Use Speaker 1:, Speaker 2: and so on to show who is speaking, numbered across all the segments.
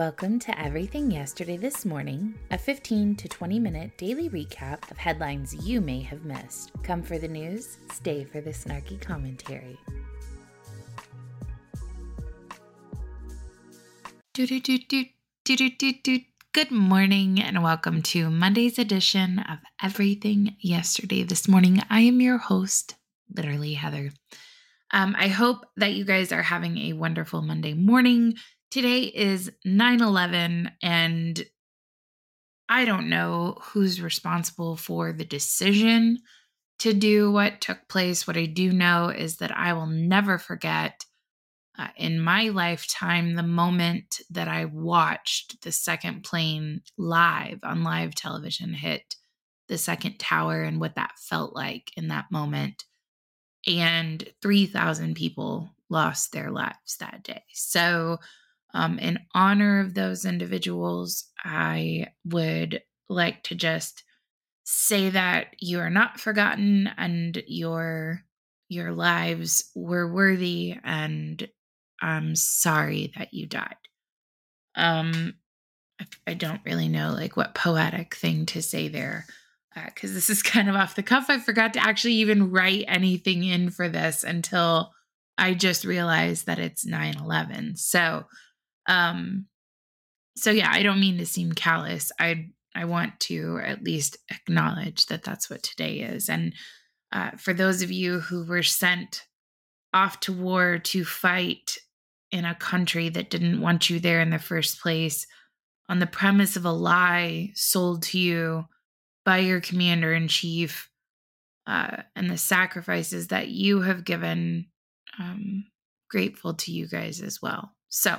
Speaker 1: Welcome to Everything Yesterday This Morning, a 15 to 20 minute daily recap of headlines you may have missed. Come for the news, stay for the snarky commentary. Good morning and welcome to Monday's edition of Everything Yesterday This Morning. I am your host, literally Heather. Um, I hope that you guys are having a wonderful Monday morning. Today is 9 11, and I don't know who's responsible for the decision to do what took place. What I do know is that I will never forget uh, in my lifetime the moment that I watched the second plane live on live television hit the second tower and what that felt like in that moment. And 3,000 people lost their lives that day. So, um, in honor of those individuals, I would like to just say that you are not forgotten and your your lives were worthy and I'm sorry that you died. Um I, I don't really know like what poetic thing to say there because uh, this is kind of off the cuff. I forgot to actually even write anything in for this until I just realized that it's 9 11. So um, so yeah, I don't mean to seem callous. I I want to at least acknowledge that that's what today is. And uh, for those of you who were sent off to war to fight in a country that didn't want you there in the first place, on the premise of a lie sold to you by your commander in chief, uh, and the sacrifices that you have given, um, grateful to you guys as well. So,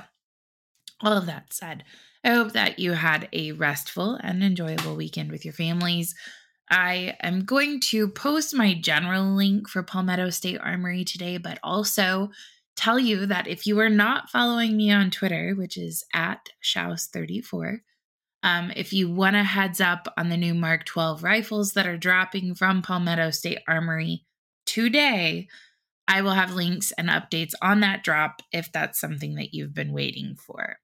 Speaker 1: all of that said, I hope that you had a restful and enjoyable weekend with your families. I am going to post my general link for Palmetto State Armory today, but also tell you that if you are not following me on Twitter, which is at Shouse34, um, if you want a heads up on the new Mark 12 rifles that are dropping from Palmetto State Armory today, I will have links and updates on that drop if that's something that you've been waiting for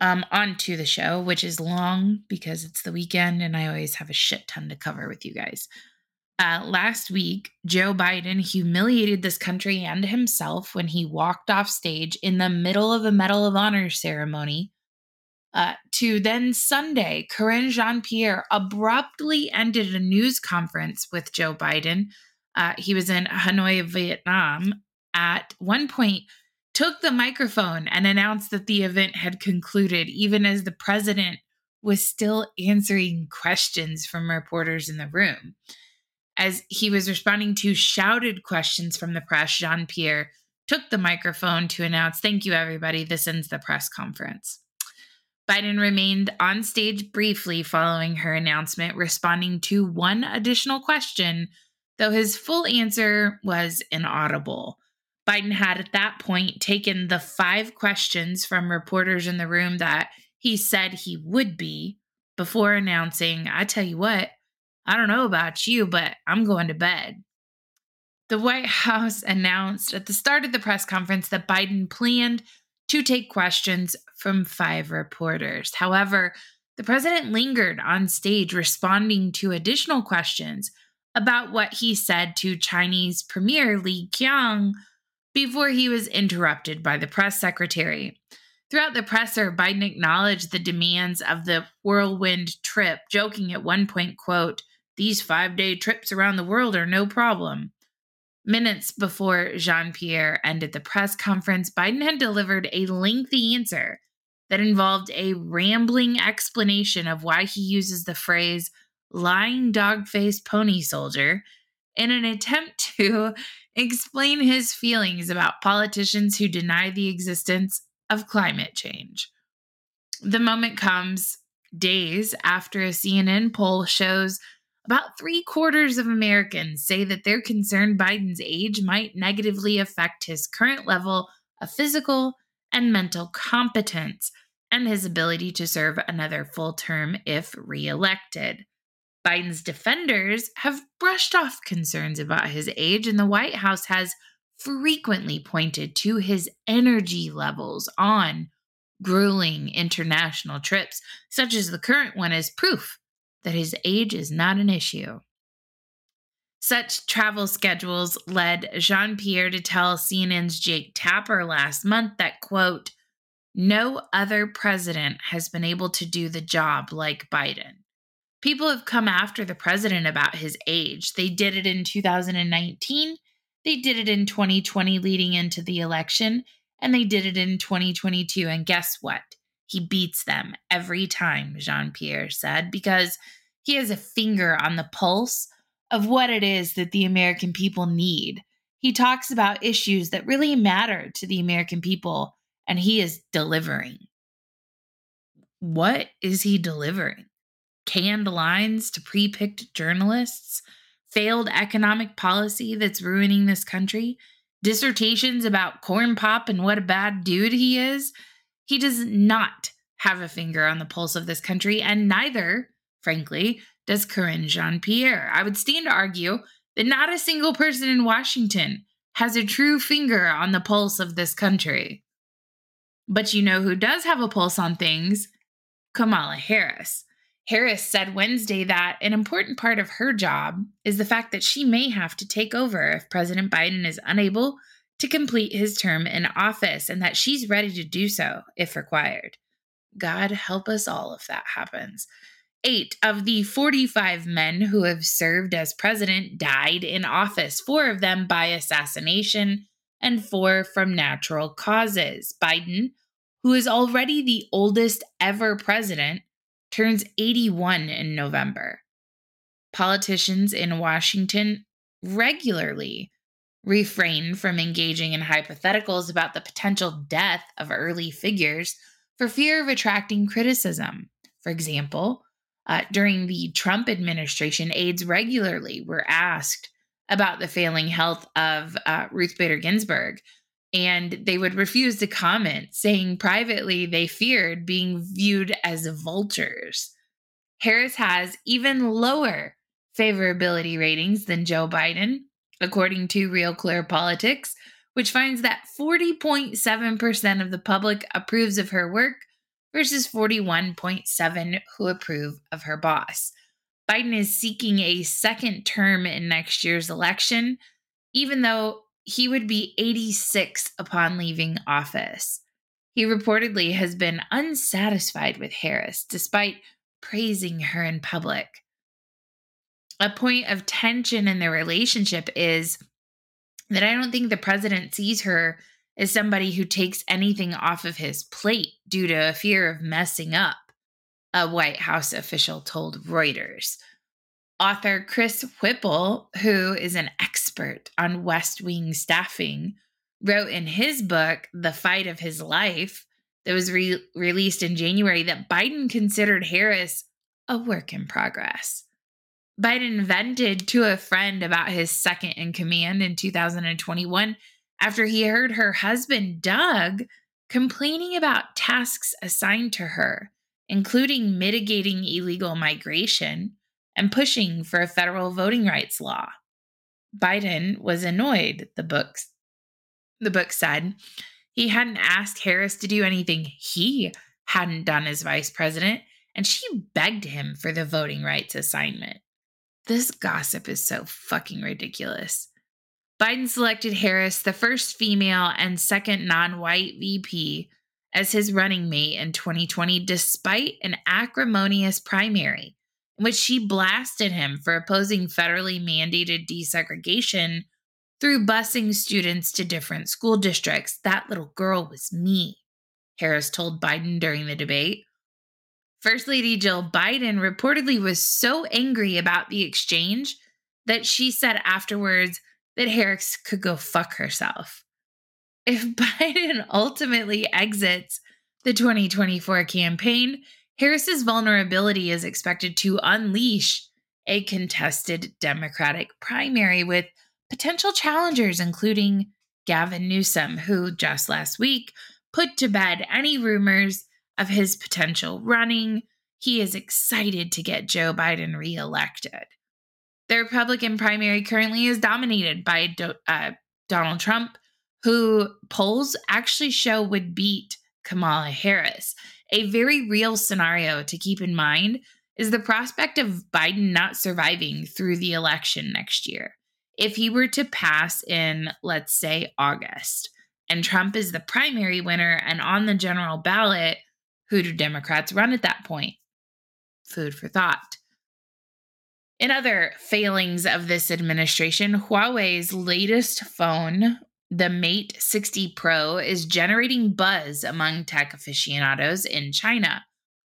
Speaker 1: um, onto the show, which is long because it's the weekend and I always have a shit ton to cover with you guys. Uh, last week, Joe Biden humiliated this country and himself when he walked off stage in the middle of a Medal of Honor ceremony. Uh, to then Sunday, Karine Jean Pierre abruptly ended a news conference with Joe Biden. Uh, he was in Hanoi, Vietnam. At one point, took the microphone and announced that the event had concluded, even as the president was still answering questions from reporters in the room. As he was responding to shouted questions from the press, Jean Pierre took the microphone to announce, Thank you, everybody. This ends the press conference. Biden remained on stage briefly following her announcement, responding to one additional question, though his full answer was inaudible. Biden had at that point taken the five questions from reporters in the room that he said he would be before announcing, I tell you what, I don't know about you, but I'm going to bed. The White House announced at the start of the press conference that Biden planned to take questions from five reporters. However, the president lingered on stage responding to additional questions about what he said to Chinese Premier Li Qiang before he was interrupted by the press secretary. Throughout the presser, Biden acknowledged the demands of the whirlwind trip, joking at one point, quote, these five day trips around the world are no problem. Minutes before Jean Pierre ended the press conference, Biden had delivered a lengthy answer that involved a rambling explanation of why he uses the phrase lying dog faced pony soldier in an attempt to explain his feelings about politicians who deny the existence of climate change. The moment comes days after a CNN poll shows about three quarters of Americans say that they're concerned Biden's age might negatively affect his current level of physical and mental competence and his ability to serve another full term if reelected. Biden's defenders have brushed off concerns about his age, and the White House has frequently pointed to his energy levels on grueling international trips, such as the current one, as proof that his age is not an issue. Such travel schedules led Jean Pierre to tell CNN's Jake Tapper last month that, quote, no other president has been able to do the job like Biden. People have come after the president about his age. They did it in 2019, they did it in 2020 leading into the election, and they did it in 2022. And guess what? He beats them every time, Jean Pierre said, because he has a finger on the pulse of what it is that the American people need. He talks about issues that really matter to the American people, and he is delivering. What is he delivering? Canned lines to pre picked journalists? Failed economic policy that's ruining this country? Dissertations about corn pop and what a bad dude he is? He does not have a finger on the pulse of this country, and neither, frankly, does Karine Jean Pierre. I would stand to argue that not a single person in Washington has a true finger on the pulse of this country. But you know who does have a pulse on things? Kamala Harris. Harris said Wednesday that an important part of her job is the fact that she may have to take over if President Biden is unable to complete his term in office and that she's ready to do so if required. God help us all if that happens. Eight of the 45 men who have served as president died in office, four of them by assassination and four from natural causes. Biden, who is already the oldest ever president, turns 81 in November. Politicians in Washington regularly refrain from engaging in hypotheticals about the potential death of early figures for fear of attracting criticism. For example, uh, during the Trump administration, aides regularly were asked about the failing health of uh, Ruth Bader Ginsburg, and they would refuse to comment, saying privately they feared being viewed as vultures. Harris has even lower favorability ratings than Joe Biden, according to Real Clear Politics, which finds that 40.7% of the public approves of her work versus 41.7 who approve of her boss. Biden is seeking a second term in next year's election, even though he would be 86 upon leaving office. He reportedly has been unsatisfied with Harris despite praising her in public. A point of tension in their relationship is that I don't think the president sees her as somebody who takes anything off of his plate due to a fear of messing up, a White House official told Reuters. Author Chris Whipple, who is an expert on West Wing staffing, wrote in his book, The Fight of His Life, that was re- released in January, that Biden considered Harris a work in progress. Biden vented to a friend about his second in command in 2021 after he heard her husband, Doug, complaining about tasks assigned to her, including mitigating illegal migration and pushing for a federal voting rights law. Biden was annoyed, the books the book said. He hadn't asked Harris to do anything he hadn't done as vice president, and she begged him for the voting rights assignment. This gossip is so fucking ridiculous. Biden selected Harris, the first female and second non white VP, as his running mate in 2020, despite an acrimonious primary which she blasted him for opposing federally mandated desegregation through busing students to different school districts. That little girl was me, Harris told Biden during the debate. First Lady Jill Biden reportedly was so angry about the exchange that she said afterwards, that Harris could go fuck herself. If Biden ultimately exits the 2024 campaign, Harris's vulnerability is expected to unleash a contested Democratic primary with potential challengers, including Gavin Newsom, who just last week put to bed any rumors of his potential running. He is excited to get Joe Biden reelected. The Republican primary currently is dominated by Do- uh, Donald Trump, who polls actually show would beat Kamala Harris. A very real scenario to keep in mind is the prospect of Biden not surviving through the election next year. If he were to pass in, let's say, August, and Trump is the primary winner and on the general ballot, who do Democrats run at that point? Food for thought. In other failings of this administration, Huawei's latest phone, the Mate 60 Pro, is generating buzz among tech aficionados in China.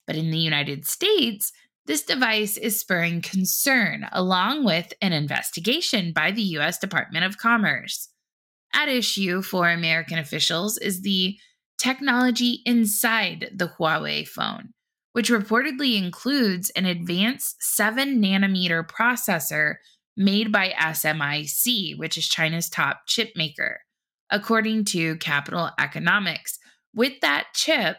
Speaker 1: But in the United States, this device is spurring concern, along with an investigation by the U.S. Department of Commerce. At issue for American officials is the technology inside the Huawei phone, which reportedly includes an advanced 7 nanometer processor made by SMIC, which is China's top chip maker. According to Capital Economics, with that chip,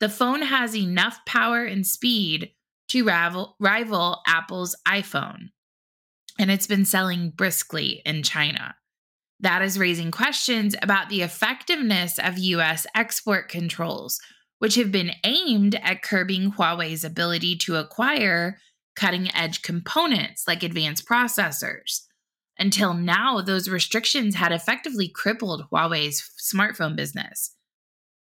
Speaker 1: the phone has enough power and speed to rival, rival Apple's iPhone, and it's been selling briskly in China. That is raising questions about the effectiveness of US export controls, which have been aimed at curbing Huawei's ability to acquire cutting edge components like advanced processors. Until now, those restrictions had effectively crippled Huawei's smartphone business.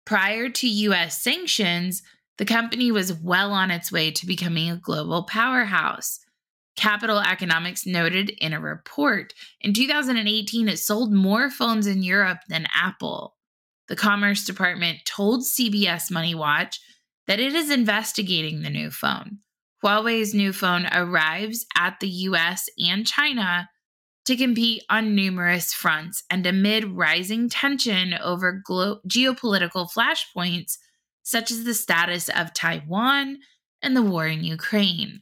Speaker 1: Prior to US sanctions, the company was well on its way to becoming a global powerhouse. Capital Economics noted in a report in 2018 it sold more phones in Europe than Apple. The Commerce Department told CBS Money Watch that it is investigating the new phone. Huawei's new phone arrives at the US and China to compete on numerous fronts and amid rising tension over glo- geopolitical flashpoints such as the status of Taiwan and the war in Ukraine.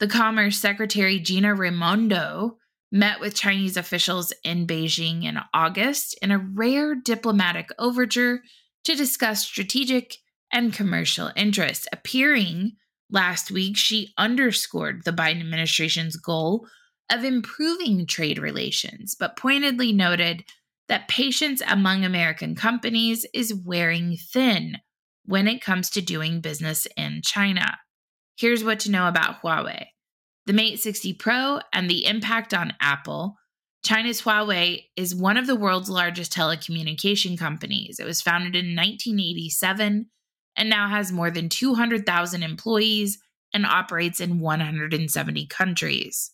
Speaker 1: The Commerce Secretary Gina Raimondo met with Chinese officials in Beijing in August in a rare diplomatic overture to discuss strategic and commercial interests. Appearing last week, she underscored the Biden administration's goal of improving trade relations, but pointedly noted that patience among American companies is wearing thin when it comes to doing business in China. Here's what to know about Huawei the Mate 60 Pro and the impact on Apple. China's Huawei is one of the world's largest telecommunication companies. It was founded in 1987 and now has more than 200,000 employees and operates in 170 countries.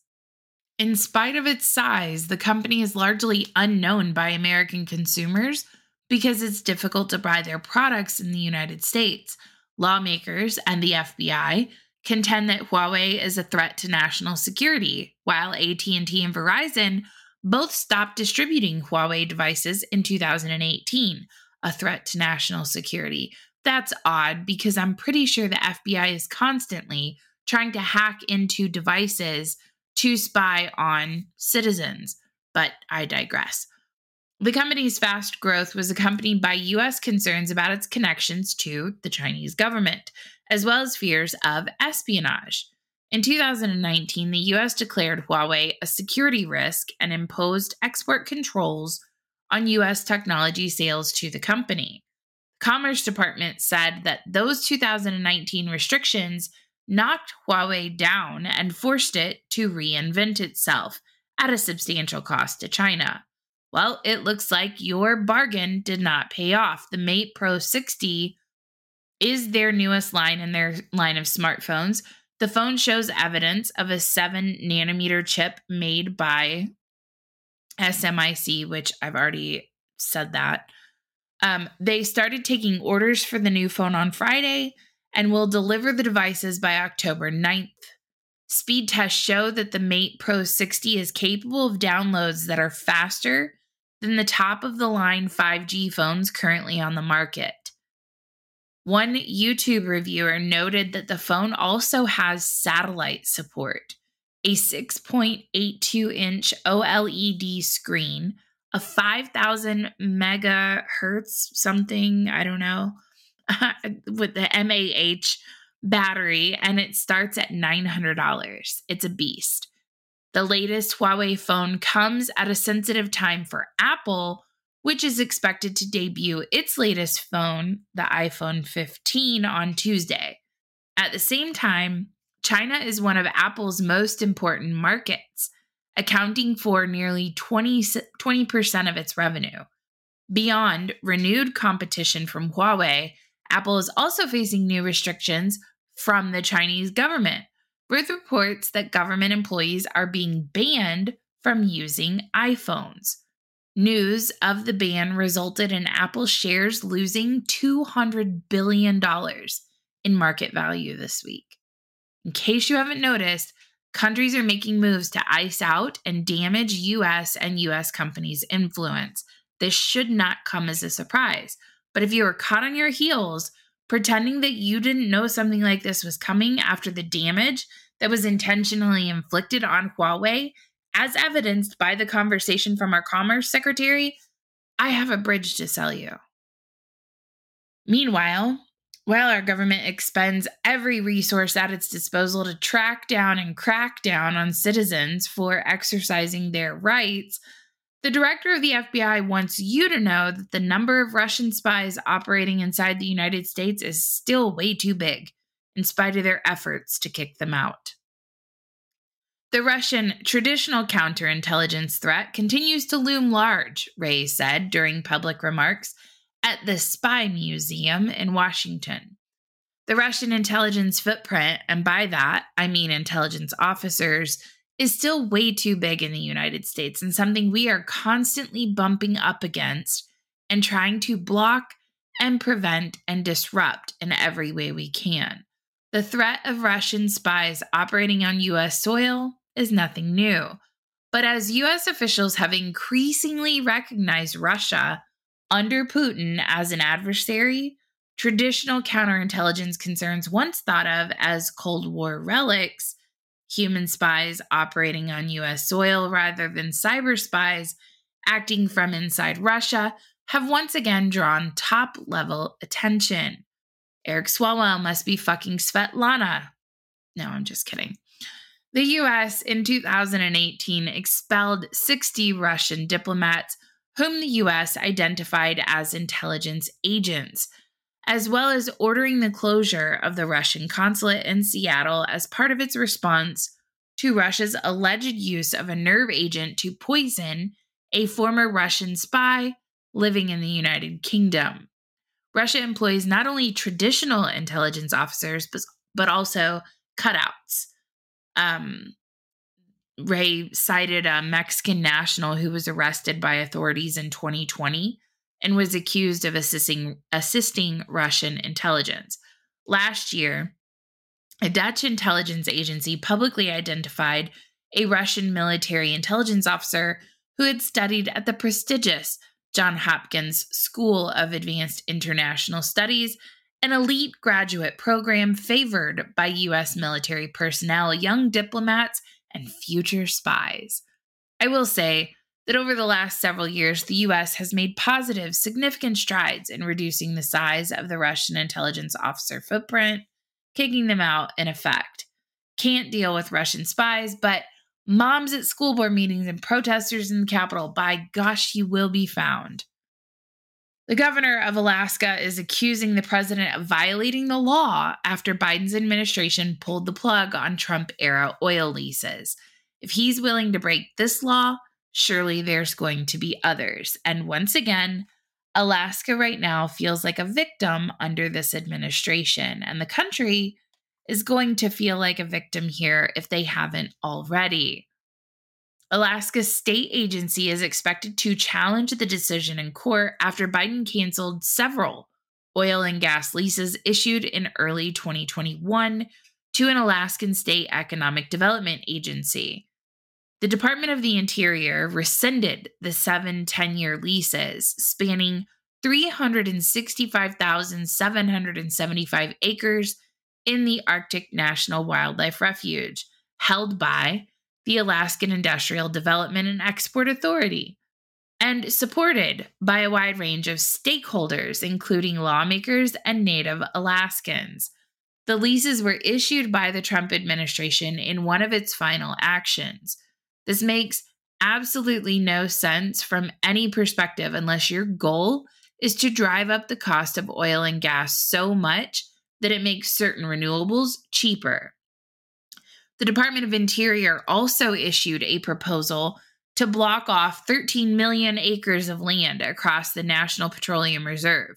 Speaker 1: In spite of its size, the company is largely unknown by American consumers because it's difficult to buy their products in the United States. Lawmakers and the FBI contend that Huawei is a threat to national security, while AT&T and Verizon both stopped distributing Huawei devices in 2018, a threat to national security. That's odd because I'm pretty sure the FBI is constantly trying to hack into devices to spy on citizens, but I digress. The company's fast growth was accompanied by U.S. concerns about its connections to the Chinese government, as well as fears of espionage. In 2019, the U.S. declared Huawei a security risk and imposed export controls on U.S. technology sales to the company. The Commerce Department said that those 2019 restrictions knocked Huawei down and forced it to reinvent itself at a substantial cost to China. Well, it looks like your bargain did not pay off. The Mate Pro 60 is their newest line in their line of smartphones. The phone shows evidence of a 7 nanometer chip made by SMIC, which I've already said that. Um, they started taking orders for the new phone on Friday and will deliver the devices by October 9th. Speed tests show that the Mate Pro 60 is capable of downloads that are faster than the top of the line 5G phones currently on the market. One YouTube reviewer noted that the phone also has satellite support, a 6.82 inch OLED screen, a 5000 megahertz something, I don't know, with the MAH battery, and it starts at $900. It's a beast. The latest Huawei phone comes at a sensitive time for Apple, which is expected to debut its latest phone, the iPhone 15, on Tuesday. At the same time, China is one of Apple's most important markets, accounting for nearly 20, 20% of its revenue. Beyond renewed competition from Huawei, Apple is also facing new restrictions from the Chinese government, with reports that government employees are being banned from using iPhones. News of the ban resulted in Apple shares losing $200 billion in market value this week. In case you haven't noticed, countries are making moves to ice out and damage US and US companies' influence. This should not come as a surprise. But if you were caught on your heels, pretending that you didn't know something like this was coming after the damage that was intentionally inflicted on Huawei, as evidenced by the conversation from our Commerce Secretary, I have a bridge to sell you. Meanwhile, while our government expends every resource at its disposal to track down and crack down on citizens for exercising their rights, the director of the FBI wants you to know that the number of Russian spies operating inside the United States is still way too big, in spite of their efforts to kick them out. The Russian traditional counterintelligence threat continues to loom large, Wray said during public remarks at the Spy Museum in Washington. The Russian intelligence footprint, and by that I mean intelligence officers, is still way too big in the United States and something we are constantly bumping up against and trying to block and prevent and disrupt in every way we can. The threat of Russian spies operating on U.S. soil is nothing new. But as US officials have increasingly recognized Russia under Putin as an adversary, traditional counterintelligence concerns once thought of as Cold War relics, human spies operating on US soil rather than cyber spies acting from inside Russia, have once again drawn top level attention. Eric Swalwell must be fucking Svetlana. No, I'm just kidding. The US in 2018 expelled 60 Russian diplomats whom the US identified as intelligence agents, as well as ordering the closure of the Russian consulate in Seattle as part of its response to Russia's alleged use of a nerve agent to poison a former Russian spy living in the United Kingdom. Russia employs not only traditional intelligence officers, but, but also cutouts um, Wray cited a Mexican national who was arrested by authorities in 2020 and was accused of assisting assisting Russian intelligence. Last year, a Dutch intelligence agency publicly identified a Russian military intelligence officer who had studied at the prestigious John Hopkins School of Advanced International Studies an elite graduate program favored by U.S. military personnel, young diplomats, and future spies. I will say that over the last several years, the U.S. has made positive, significant strides in reducing the size of the Russian intelligence officer footprint, kicking them out in effect. Can't deal with Russian spies, but moms at school board meetings and protesters in the Capitol, by gosh, you will be found. The governor of Alaska is accusing the president of violating the law after Biden's administration pulled the plug on Trump era oil leases. If he's willing to break this law, surely there's going to be others. And once again, Alaska right now feels like a victim under this administration, and the country is going to feel like a victim here if they haven't already. Alaska's state agency is expected to challenge the decision in court after Biden canceled several oil and gas leases issued in early 2021 to an Alaskan state economic development agency. The Department of the Interior rescinded the seven 10 year leases spanning 365,775 acres in the Arctic National Wildlife Refuge, held by the Alaskan Industrial Development and Export Authority, and supported by a wide range of stakeholders, including lawmakers and Native Alaskans. The leases were issued by the Trump administration in one of its final actions. This makes absolutely no sense from any perspective unless your goal is to drive up the cost of oil and gas so much that it makes certain renewables cheaper. The Department of Interior also issued a proposal to block off 13 million acres of land across the National Petroleum Reserve,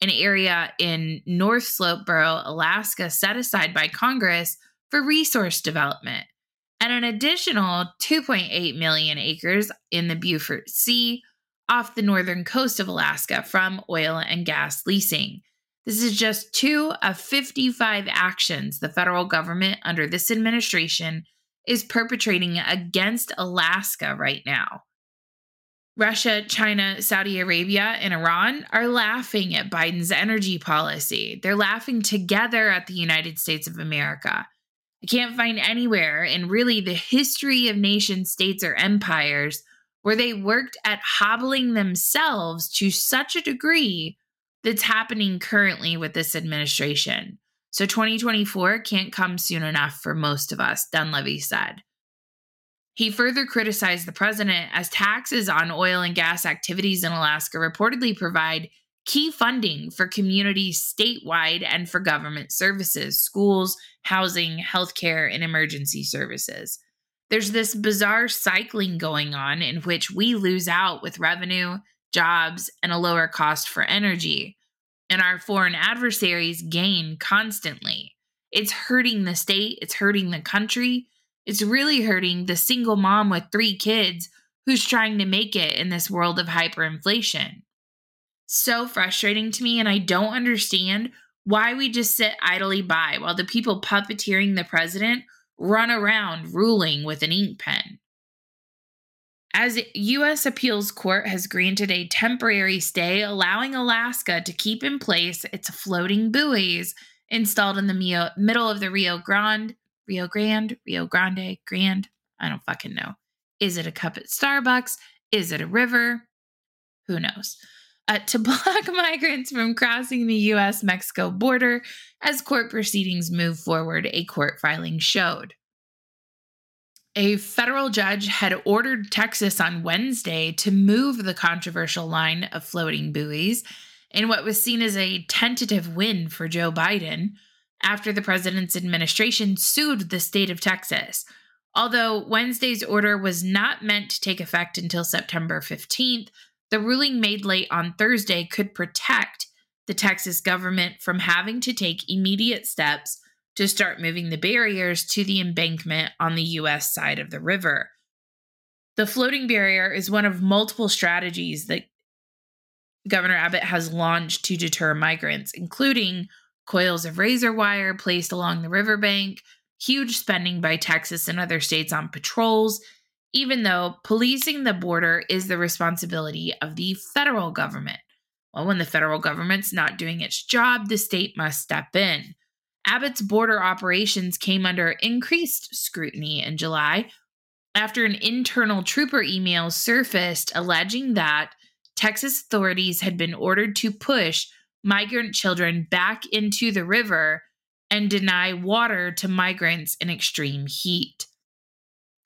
Speaker 1: an area in North Slope Borough, Alaska, set aside by Congress for resource development, and an additional 2.8 million acres in the Beaufort Sea off the northern coast of Alaska from oil and gas leasing. This is just two of 55 actions the federal government under this administration is perpetrating against Alaska right now. Russia, China, Saudi Arabia, and Iran are laughing at Biden's energy policy. They're laughing together at the United States of America. I can't find anywhere in really the history of nation states or empires where they worked at hobbling themselves to such a degree that's happening currently with this administration. So 2024 can't come soon enough for most of us, Dunleavy said. He further criticized the president as taxes on oil and gas activities in Alaska reportedly provide key funding for communities statewide and for government services, schools, housing, healthcare, and emergency services. There's this bizarre cycling going on in which we lose out with revenue, jobs, and a lower cost for energy, and our foreign adversaries gain constantly. It's hurting the state, it's hurting the country, it's really hurting the single mom with three kids who's trying to make it in this world of hyperinflation. So frustrating to me, and I don't understand why we just sit idly by while the people puppeteering the president run around ruling with an ink pen. As U.S. Appeals Court has granted a temporary stay allowing Alaska to keep in place its floating buoys installed in the middle of the Rio Grande, Rio Grande, Rio Grande, Grand, I don't fucking know. Is it a cup at Starbucks? Is it a river? Who knows? Uh, to block migrants from crossing the US Mexico border as court proceedings move forward, a court filing showed. A federal judge had ordered Texas on Wednesday to move the controversial line of floating buoys in what was seen as a tentative win for Joe Biden after the president's administration sued the state of Texas. Although Wednesday's order was not meant to take effect until September 15th, the ruling made late on Thursday could protect the Texas government from having to take immediate steps to start moving the barriers to the embankment on the U.S. side of the river. The floating barrier is one of multiple strategies that Governor Abbott has launched to deter migrants, including coils of razor wire placed along the riverbank, huge spending by Texas and other states on patrols, even though policing the border is the responsibility of the federal government. Well, when the federal government's not doing its job, the state must step in. Abbott's border operations came under increased scrutiny in July after an internal trooper email surfaced alleging that Texas authorities had been ordered to push migrant children back into the river and deny water to migrants in extreme heat.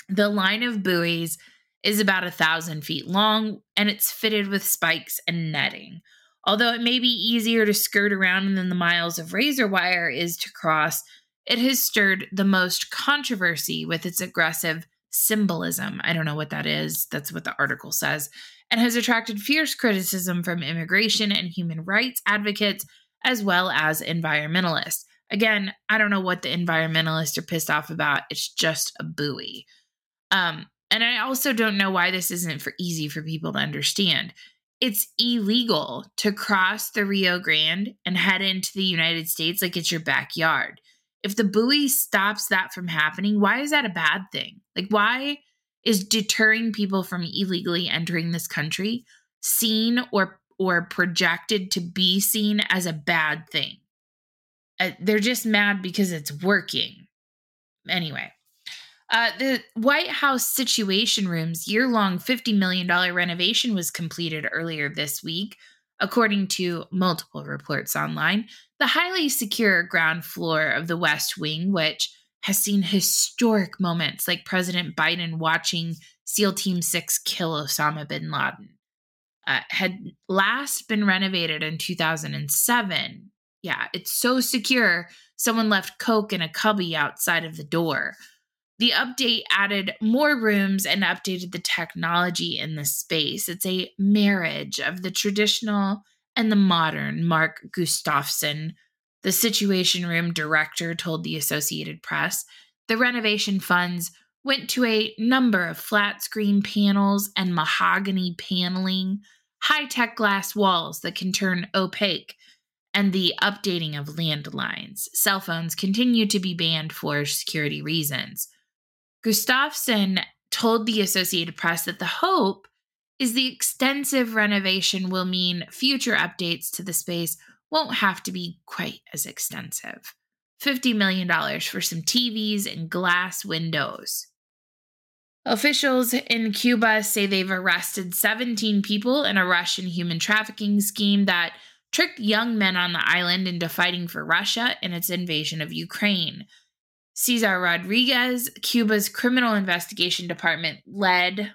Speaker 1: The line of buoys is about a thousand feet long and it's fitted with spikes and netting. Although it may be easier to skirt around than the miles of razor wire is to cross, it has stirred the most controversy with its aggressive symbolism. I don't know what that is. That's what the article says. And has attracted fierce criticism from immigration and human rights advocates as well as environmentalists. Again, I don't know what the environmentalists are pissed off about. It's just a buoy. Um, and I also don't know why this isn't for easy for people to understand. It's illegal to cross the Rio Grande and head into the United States like it's your backyard. If the buoy stops that from happening, why is that a bad thing? Like, why is deterring people from illegally entering this country seen or or projected to be seen as a bad thing? Uh, they're just mad because it's working. Anyway, uh, the White House Situation Room's year long $50 million renovation was completed earlier this week, according to multiple reports online. The highly secure ground floor of the West Wing, which has seen historic moments like President Biden watching SEAL Team 6 kill Osama bin Laden. Uh, had last been renovated in 2007. Yeah, it's so secure, someone left Coke in a cubby outside of the door. The update added more rooms and updated the technology in the space. It's a marriage of the traditional and the modern, Mark Gustafson, the Situation Room director, told the Associated Press. The renovation funds went to a number of flat screen panels and mahogany paneling, high tech glass walls that can turn opaque, and the updating of landlines. Cell phones continue to be banned for security reasons. Gustafson told the Associated Press that the hope is the extensive renovation will mean future updates to the space won't have to be quite as extensive. $50 million for some TVs and glass windows. Officials in Cuba say they've arrested 17 people in a Russian human trafficking scheme that tricked young men on the island into fighting for Russia in its invasion of Ukraine. Cesar Rodriguez, Cuba's criminal investigation department led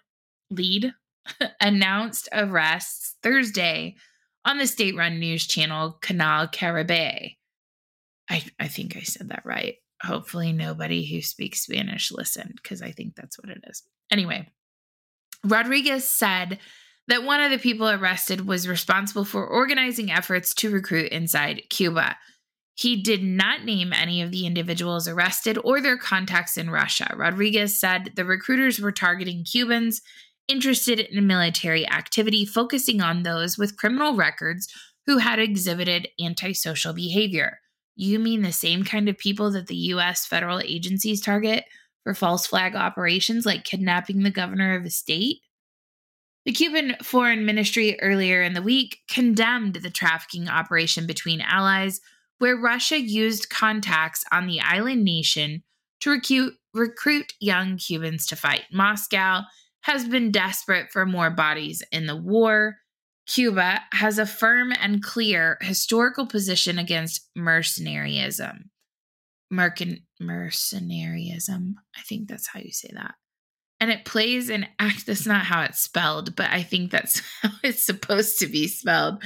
Speaker 1: lead announced arrests Thursday on the state-run news channel Canal Caribe. I, I think I said that right. Hopefully nobody who speaks Spanish listened because I think that's what it is. Anyway, Rodriguez said that one of the people arrested was responsible for organizing efforts to recruit inside Cuba. He did not name any of the individuals arrested or their contacts in Russia. Rodriguez said the recruiters were targeting Cubans interested in military activity, focusing on those with criminal records who had exhibited antisocial behavior. You mean the same kind of people that the US federal agencies target for false flag operations like kidnapping the governor of a state? The Cuban Foreign Ministry earlier in the week condemned the trafficking operation between allies where Russia used contacts on the island nation to recruit, recruit young Cubans to fight. Moscow has been desperate for more bodies in the war. Cuba has a firm and clear historical position against mercenaryism. Mercan- mercenaryism. I think that's how you say that and it plays an act that's not how it's spelled but i think that's how it's supposed to be spelled.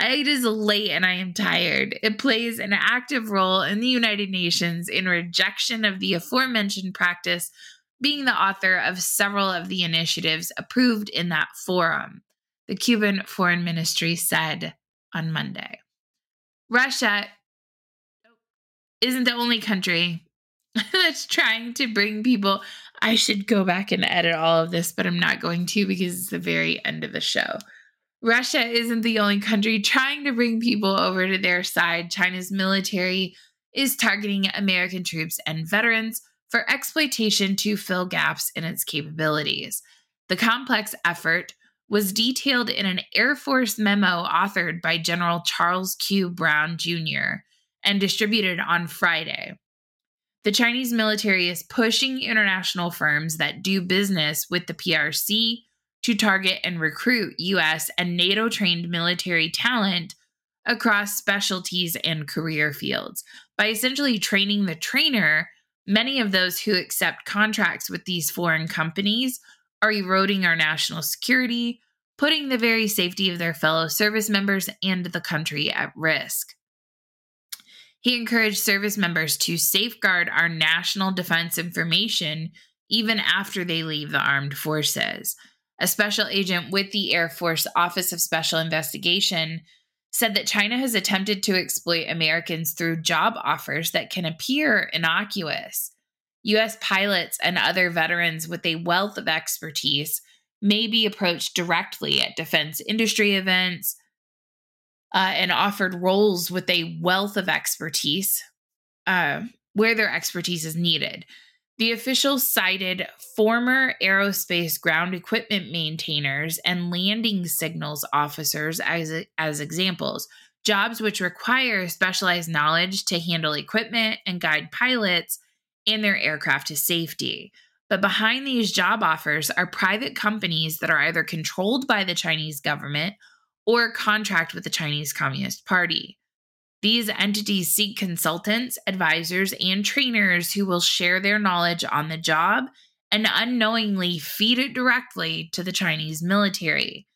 Speaker 1: It is late and i am tired. It plays an active role in the united nations in rejection of the aforementioned practice being the author of several of the initiatives approved in that forum the cuban foreign ministry said on monday. Russia isn't the only country that's trying to bring people I should go back and edit all of this, but I'm not going to because it's the very end of the show. Russia isn't the only country trying to bring people over to their side. China's military is targeting American troops and veterans for exploitation to fill gaps in its capabilities. The complex effort was detailed in an Air Force memo authored by General Charles Q. Brown Jr. and distributed on Friday. The Chinese military is pushing international firms that do business with the PRC to target and recruit US and NATO trained military talent across specialties and career fields. By essentially training the trainer, many of those who accept contracts with these foreign companies are eroding our national security, putting the very safety of their fellow service members and the country at risk. He encouraged service members to safeguard our national defense information even after they leave the armed forces. A special agent with the Air Force Office of Special Investigation said that China has attempted to exploit Americans through job offers that can appear innocuous. U.S. pilots and other veterans with a wealth of expertise may be approached directly at defense industry events, uh, and offered roles with a wealth of expertise uh, where their expertise is needed. The officials cited former aerospace ground equipment maintainers and landing signals officers as, as examples, jobs which require specialized knowledge to handle equipment and guide pilots and their aircraft to safety. But behind these job offers are private companies that are either controlled by the Chinese government or contract with the Chinese Communist Party. These entities seek consultants, advisors, and trainers who will share their knowledge on the job and unknowingly feed it directly to the Chinese military.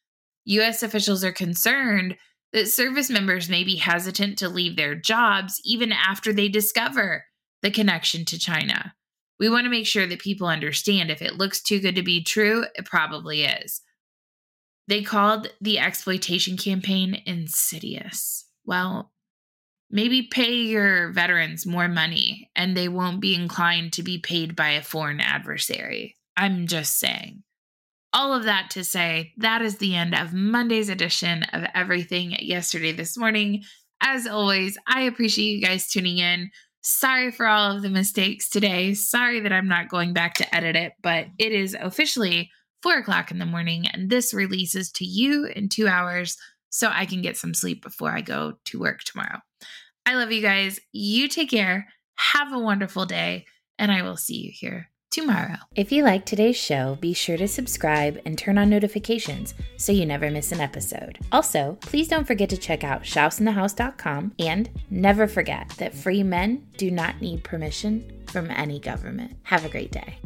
Speaker 1: US officials are concerned that service members may be hesitant to leave their jobs even after they discover the connection to China. We want to make sure that people understand if it looks too good to be true, it probably is. They called the exploitation campaign insidious. Well, maybe pay your veterans more money and they won't be inclined to be paid by a foreign adversary. I'm just saying. All of that to say, that is the end of Monday's edition of Everything Yesterday This Morning. As always, I appreciate you guys tuning in. Sorry for all of the mistakes today. Sorry that I'm not going back to edit it, but it is officially four o'clock in the morning, and this releases to you in two hours so I can get some sleep before I go to work tomorrow. I love you guys. You take care. Have a wonderful day, and I will see you here tomorrow.
Speaker 2: If you like today's show, be sure to subscribe and turn on notifications so you never miss an episode. Also, please don't forget to check out shousinthehouse.com and never forget that free men do not need permission from any government. Have a great day.